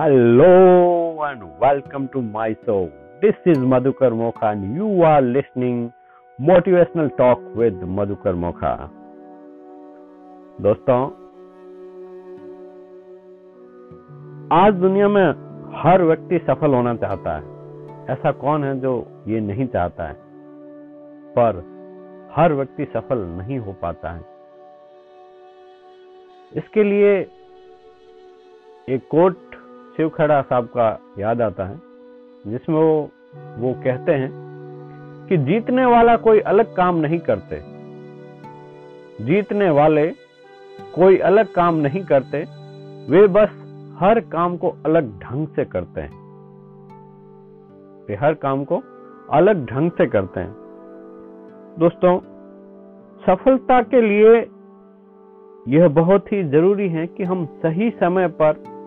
Hello and welcome to my show. This is Madhukar Mokha and you are listening Motivational Talk with Madhukar Mokha. दोस्तों आज दुनिया में हर व्यक्ति सफल होना चाहता है ऐसा कौन है जो ये नहीं चाहता है पर हर व्यक्ति सफल नहीं हो पाता है इसके लिए एक कोट शिव खड़ा साहब का याद आता है, जिसमें वो वो कहते हैं कि जीतने वाला कोई अलग काम नहीं करते। जीतने वाले कोई अलग काम नहीं करते, वे बस हर काम को अलग ढंग से करते हैं। वे हर काम को अलग ढंग से करते हैं। दोस्तों, सफलता के लिए यह बहुत ही ज़रूरी है कि हम सही समय पर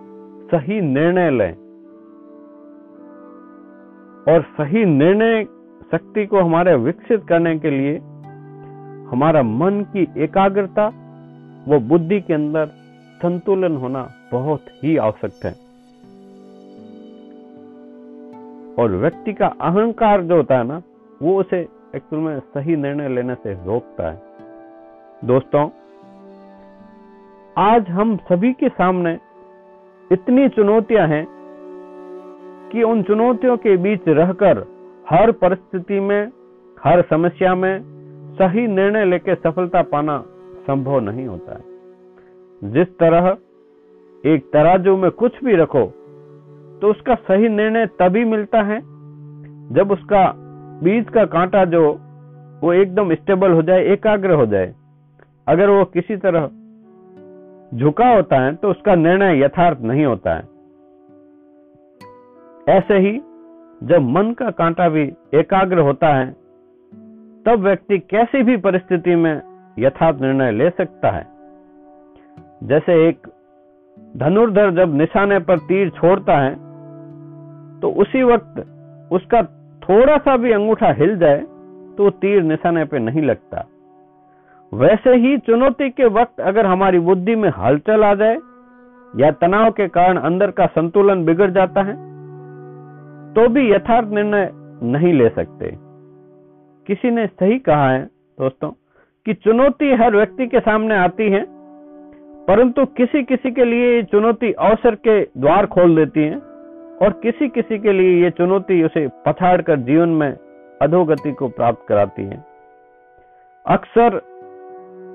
सही निर्णय लें। और सही निर्णय शक्ति को हमारे विकसित करने के लिए हमारा मन की एकाग्रता, व बुद्धि के अंदर संतुलन होना बहुत ही आवश्यक है। और व्यक्ति का अहंकार जो होता है ना, वो उसे एक्चुअल में सही निर्णय लेने से रोकता है। दोस्तों, आज हम सभी के सामने इतनी चुनौतियाँ हैं कि उन चुनौतियों के बीच रहकर हर परिस्थिति में, हर समस्या में सही निर्णय लेकर सफलता पाना संभव नहीं होता है। जिस तरह एक तराजू में कुछ भी रखो तो उसका सही निर्णय तभी मिलता है जब उसका बीज का कांटा जो वो एकदम स्टेबल हो जाए, एकाग्र हो जाए। अगर वो किसी तरह झुका होता है तो उसका निर्णय यथार्थ नहीं होता है। ऐसे ही, जब मन का कांटा भी एकाग्र होता है, तब व्यक्ति कैसी भी परिस्थिति में यथार्थ निर्णय ले सकता है। जैसे एक धनुर्धर जब निशाने पर तीर छोड़ता है तो उसी वक्त उसका थोड़ा सा भी अंगूठा हिल जाए तो तीर निशाने पर नहीं लगता। वैसे ही चुनौती के वक्त अगर हमारी बुद्धि में हलचल आ जाए या तनाव के कारण अंदर का संतुलन बिगड़ जाता है तो भी यथार्थ निर्णय नहीं ले सकते। किसी ने सही कहा है दोस्तों कि चुनौती हर व्यक्ति के सामने आती है, परंतु किसी किसी के लिए ये चुनौती अवसर के द्वार खोल देती है और किसी किसी के लिए ये चुनौती उसे पछाड़ कर जीवन में अधोगति को प्राप्त कराती है। अक्सर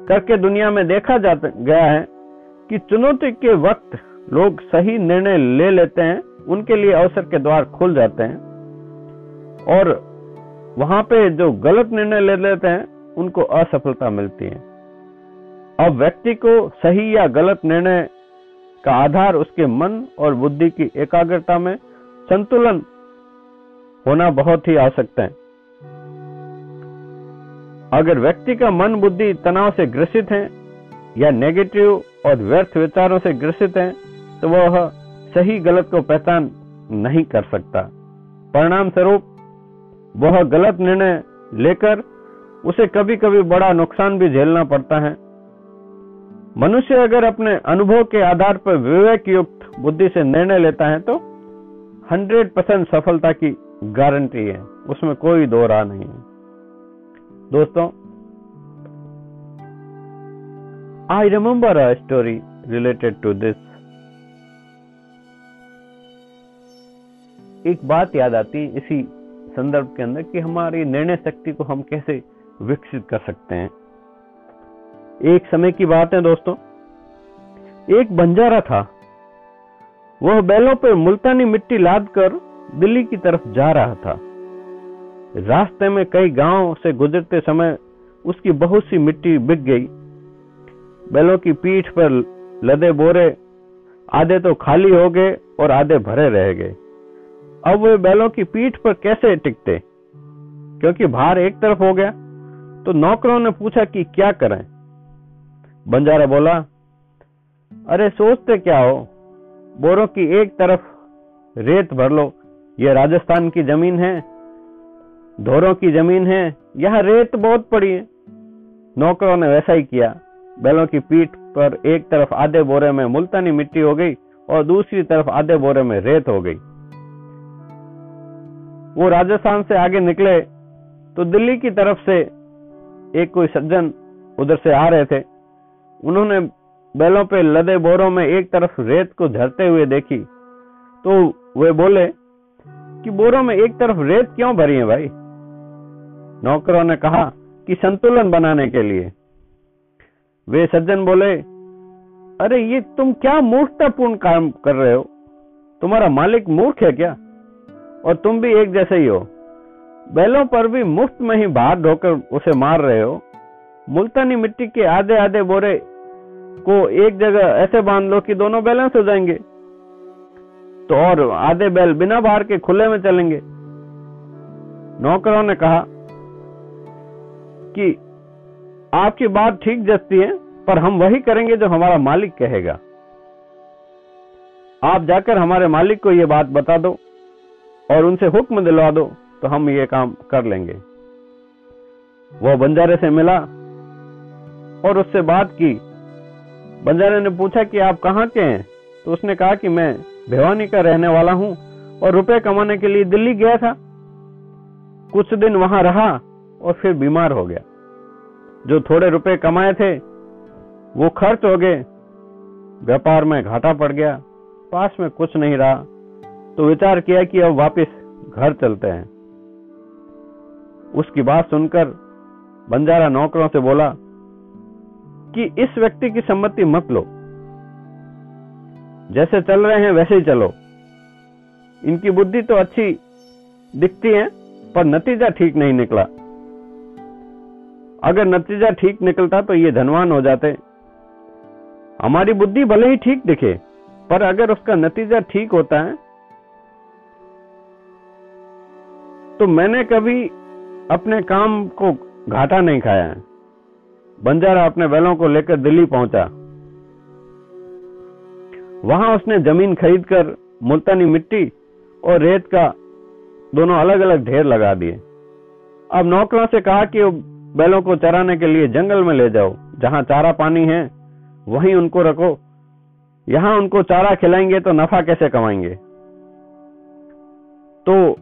करके दुनिया में देखा जा गया है कि चुनौती के वक्त लोग सही निर्णय ले लेते हैं, उनके लिए अवसर के द्वार खुल जाते हैं। और वहाँ पे जो गलत निर्णय ले लेते हैं, उनको असफलता मिलती है। अब व्यक्ति को सही या गलत निर्णय का आधार उसके मन और बुद्धि की एकाग्रता में संतुलन होना बहुत ही आवश्यकता है। अगर व्यक्ति का मन बुद्धि तनाव से ग्रसित है, या नेगेटिव और व्यर्थ विचारों से ग्रसित है तो वह सही गलत को पहचान नहीं कर सकता। परिणाम स्वरूप वह गलत निर्णय लेकर उसे कभी कभी बड़ा नुकसान भी झेलना पड़ता है। मनुष्य अगर अपने अनुभव के आधार पर विवेक युक्त बुद्धि से निर्णय लेता है तो 100 परसेंट सफलता की गारंटी है। उसमें कोई दो राह नहीं है। दोस्तों I remember a story related to this एक बात याद आती है इसी संदर्भ के अंदर कि हमारी निर्णय शक्ति को हम कैसे विकसित कर सकते हैं। एक समय की बात है दोस्तों, एक बंजारा था। वह बैलों पर मुल्तानी मिट्टी लाद कर दिल्ली की तरफ़ जा रहा था। रास्ते में कई गाँव से गुजरते समय उसकी बहुत सी मिट्टी बिक गई। बैलों की पीठ पर लदे बोरे आधे तो खाली हो गए और आधे भरे रह गए। अब वे बैलों की पीठ पर कैसे टिकते? क्योंकि भार एक तरफ़ हो गया तो नौकरों ने पूछा कि क्या करें? बंजारा बोला, अरे सोचते क्या हो? बोरों की एक तरफ़ रेत भर लो, ये राजस्थान की ज़मीन है धोरों की ज़मीन है, यहाँ रेत बहुत पड़ी है। नौकरों ने वैसा ही किया। बैलों की पीठ पर एक तरफ़ आधे बोरे में मुल्तानी मिट्टी हो गई और दूसरी तरफ़ आधे बोरे में रेत हो गई। वो राजस्थान से आगे निकले तो दिल्ली की तरफ़ से एक कोई सज्जन उधर से आ रहे थे। उन्होंने बैलों पे लदे बोरों में एक तरफ़ रेत को झरते हुए देखी तो वे बोले कि बोरों में एक तरफ़ रेत क्यों भरी है भाई? नौकरों ने कहा कि संतुलन बनाने के लिए। वे सज्जन बोले, अरे, ये तुम क्या मूर्खतापूर्ण काम कर रहे हो? तुम्हारा मालिक मूर्ख है क्या? और तुम भी एक जैसे ही हो। बैलों पर भी मुफ़्त में ही भार ढोकर उसे मार रहे हो। मुल्तानी मिट्टी के आधे आधे बोरे को एक जगह ऐसे बाँध लो कि दोनों बैलेंस हो जाएँगे तो और आधे बैल बिना भार के खुले में चलेंगे। नौकरों ने कहा कि आपकी बात ठीक जचती है, पर हम वही करेंगे जो हमारा मालिक कहेगा। आप जाकर हमारे मालिक को यह बात बता दो और उनसे हुक्म दिलवा दो तो हम ये काम कर लेंगे। वो बंजारे से मिला और उससे बात की। बंजारे ने पूछा कि आप कहाँ के हैं? तो उसने कहा कि मैं भिवानी का रहने वाला हूँ और रुपए कमाने के लिए दिल्ली गया था। कुछ दिन वहाँ रहा और फिर बीमार हो गया। जो थोड़े रुपए कमाए थे, वो खर्च हो गए। व्यापार में घाटा पड़ गया, पास में कुछ नहीं रहा। तो विचार किया कि अब वापस घर चलते हैं। उसकी बात सुनकर बंजारा नौकरों से बोला, कि इस व्यक्ति की सम्मति मत लो। जैसे चल रहे हैं वैसे ही चलो। इनकी बुद्धि तो अच्छी दिखती है, पर नतीजा ठीक नहीं निकला। अगर नतीजा ठीक निकलता तो ये धनवान हो जाते। हमारी बुद्धि भले ही ठीक दिखे, पर अगर उसका नतीजा ठीक होता है तो मैंने कभी अपने काम को घाटा नहीं खाया है। बंजारा अपने बैलों को लेकर दिल्ली पहुँचा। वहाँ उसने ज़मीन खरीदकर मुल्तानी मिट्टी और रेत का दोनों अलग अलग ढेर लगा दिए। अब नौकरों से कहा कि बैलों को चराने के लिए जंगल में ले जाओ, जहाँ चारा पानी है, वहीं उनको रखो। यहाँ उनको चारा खिलाएँगे तो नफा कैसे कमाएँगे? तो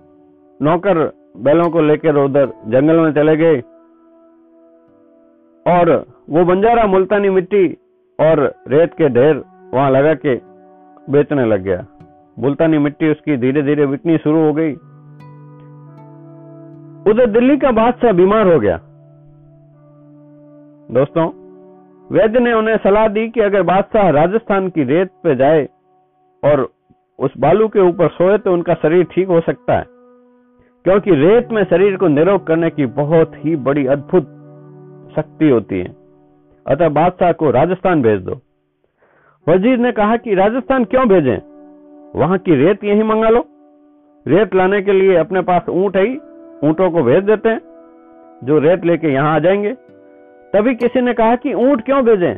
नौकर बैलों को लेकर उधर जंगल में चले गए और वो बंजारा मुल्तानी मिट्टी और रेत के ढेर वहाँ लगा के बेचने लग गया। मुल्तानी मिट्टी उसकी धीरे धीरे बिकनी शुरू हो गई। उधर दिल्ली का बादशाह बीमार हो गया। दोस्तों, वैद्य ने उन्हें सलाह दी कि अगर बादशाह राजस्थान की रेत पे जाए और उस बालू के ऊपर सोए तो उनका शरीर ठीक हो सकता है, क्योंकि रेत में शरीर को निरोग करने की बहुत ही बड़ी अद्भुत शक्ति होती है। अतः बादशाह को राजस्थान भेज दो। वज़ीर ने कहा कि राजस्थान क्यों भेजें? वहाँ की रेत यही मंगा लो। रेत लाने के लिए अपने पास ऊँट है ही। ऊंटों को भेज देते हैं। जो रेत लेके यहाँ आ जाएँगे तभी किसी ने कहा कि ऊँट क्यों भेजें?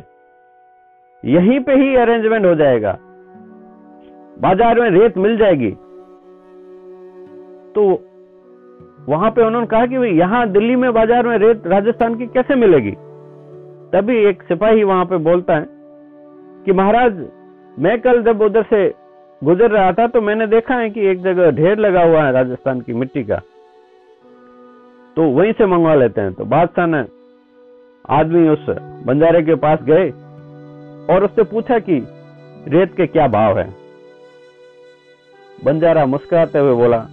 यहीं पे ही अरेंजमेंट हो जाएगा। बाज़ार में रेत मिल जाएगी। तो वहाँ पे उन्होंने कहा कि यहाँ दिल्ली में बाज़ार में रेत राजस्थान की कैसे मिलेगी? तभी एक सिपाही वहाँ पे बोलता है कि महाराज, मैं कल जब उधर से गुजर रहा था तो मैंने देखा है कि एक जगह ढेर लगा हुआ है राजस्थान की मिट्टी का। तो वहीं से मंगवा लेते हैं। तो बादशाह ने आदमी उस बंजारे के पास गए और उससे पूछा कि, रेत के क्या भाव है? बंजारा मुस्कुराते हुए बोला,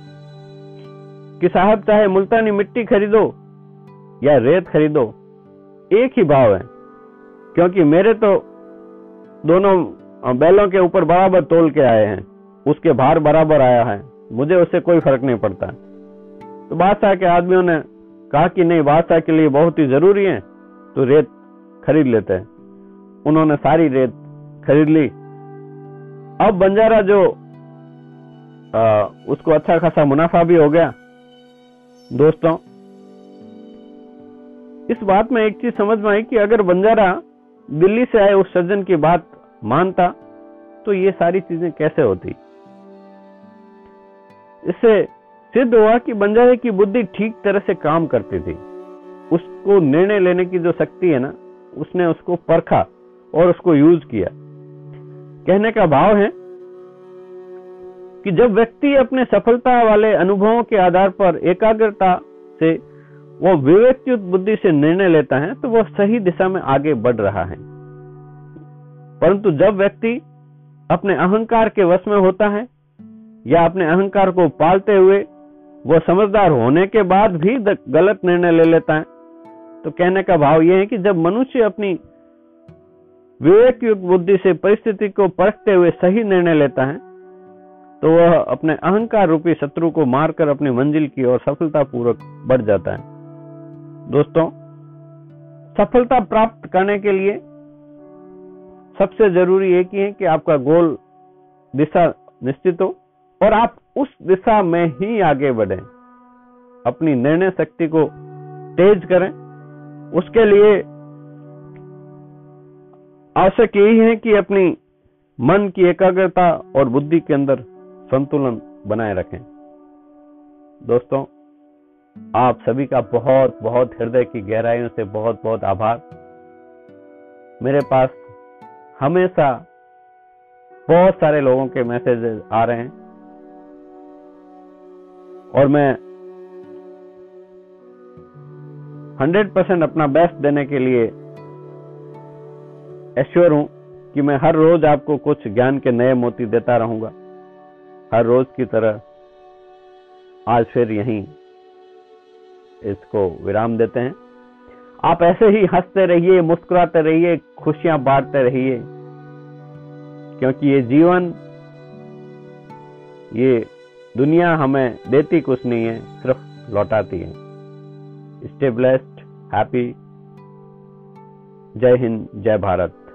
कि साहब, चाहे मुल्तानी मिट्टी खरीदो या रेत खरीदो, एक ही भाव है, क्योंकि मेरे तो दोनों बैलों के ऊपर बराबर तोल के आए हैं, उसके भार बराबर आया है, मुझे उससे कोई फ़र्क नहीं पड़ता। तो बादशाह के आदमियों ने कहा कि, नहीं, बादशाह के लिए बहुत ही ज़रूरी है तो रेत खरीद लेते हैं। उन्होंने सारी रेत खरीद ली। अब बंजारा जो आ, उसको अच्छा खासा मुनाफा भी हो गया। दोस्तों इस बात में एक चीज़ समझ में आई कि अगर बंजारा दिल्ली से आए उस सज्जन की बात मानता तो ये सारी चीज़ें कैसे होती? इससे सिद्ध हुआ कि बंजारे की बुद्धि ठीक तरह से काम करती थी। उसको निर्णय लेने की जो शक्ति है ना, उसने उसको परखा और उसको यूज़ किया। कहने का भाव है कि जब व्यक्ति अपने सफलता वाले अनुभवों के आधार पर एकाग्रता से, वो विवेकयुक्त बुद्धि से निर्णय लेता है तो वह सही दिशा में आगे बढ़ रहा है। परंतु जब व्यक्ति अपने अहंकार के वश में होता है, या अपने अहंकार को पालते हुए वो समझदार होने के बाद भी गलत निर्णय ले लेता है तो कहने का भाव यह है कि जब मनुष्य अपनी विवेक युक्त बुद्धि से परिस्थिति को परखते हुए सही निर्णय लेता है तो वह अपने अहंकार रूपी शत्रु को मारकर अपनी मंजिल की ओर सफलता पूर्वक बढ़ जाता है। दोस्तों, सफलता प्राप्त करने के लिए सबसे ज़रूरी एक ही है कि आपका गोल दिशा निश्चित हो और आप उस दिशा में ही आगे बढ़ें। अपनी निर्णय शक्ति को तेज करें उसके लिए आवश्यक यही है कि अपनी मन की एकाग्रता और बुद्धि के अंदर संतुलन बनाए रखें। दोस्तों, आप सभी का बहुत बहुत हृदय की गहराइयों से बहुत बहुत आभार। मेरे पास हमेशा बहुत सारे लोगों के मैसेजेस आ रहे हैं और मैं हंड्रेड परसेंट अपना बेस्ट देने के लिए एश्योर हूँ कि मैं हर रोज आपको कुछ ज्ञान के नए मोती देता रहूँगा। हर रोज की तरह आज फिर यहीं इसको विराम देते हैं। आप ऐसे ही हँसते रहिए, मुस्कुराते रहिए, खुशियाँ बांटते रहिए, क्योंकि ये जीवन, ये दुनिया हमें देती कुछ नहीं है, सिर्फ़ लौटाती है। स्टे ब्लेस्ड हैप्पी जय हिंद जय भारत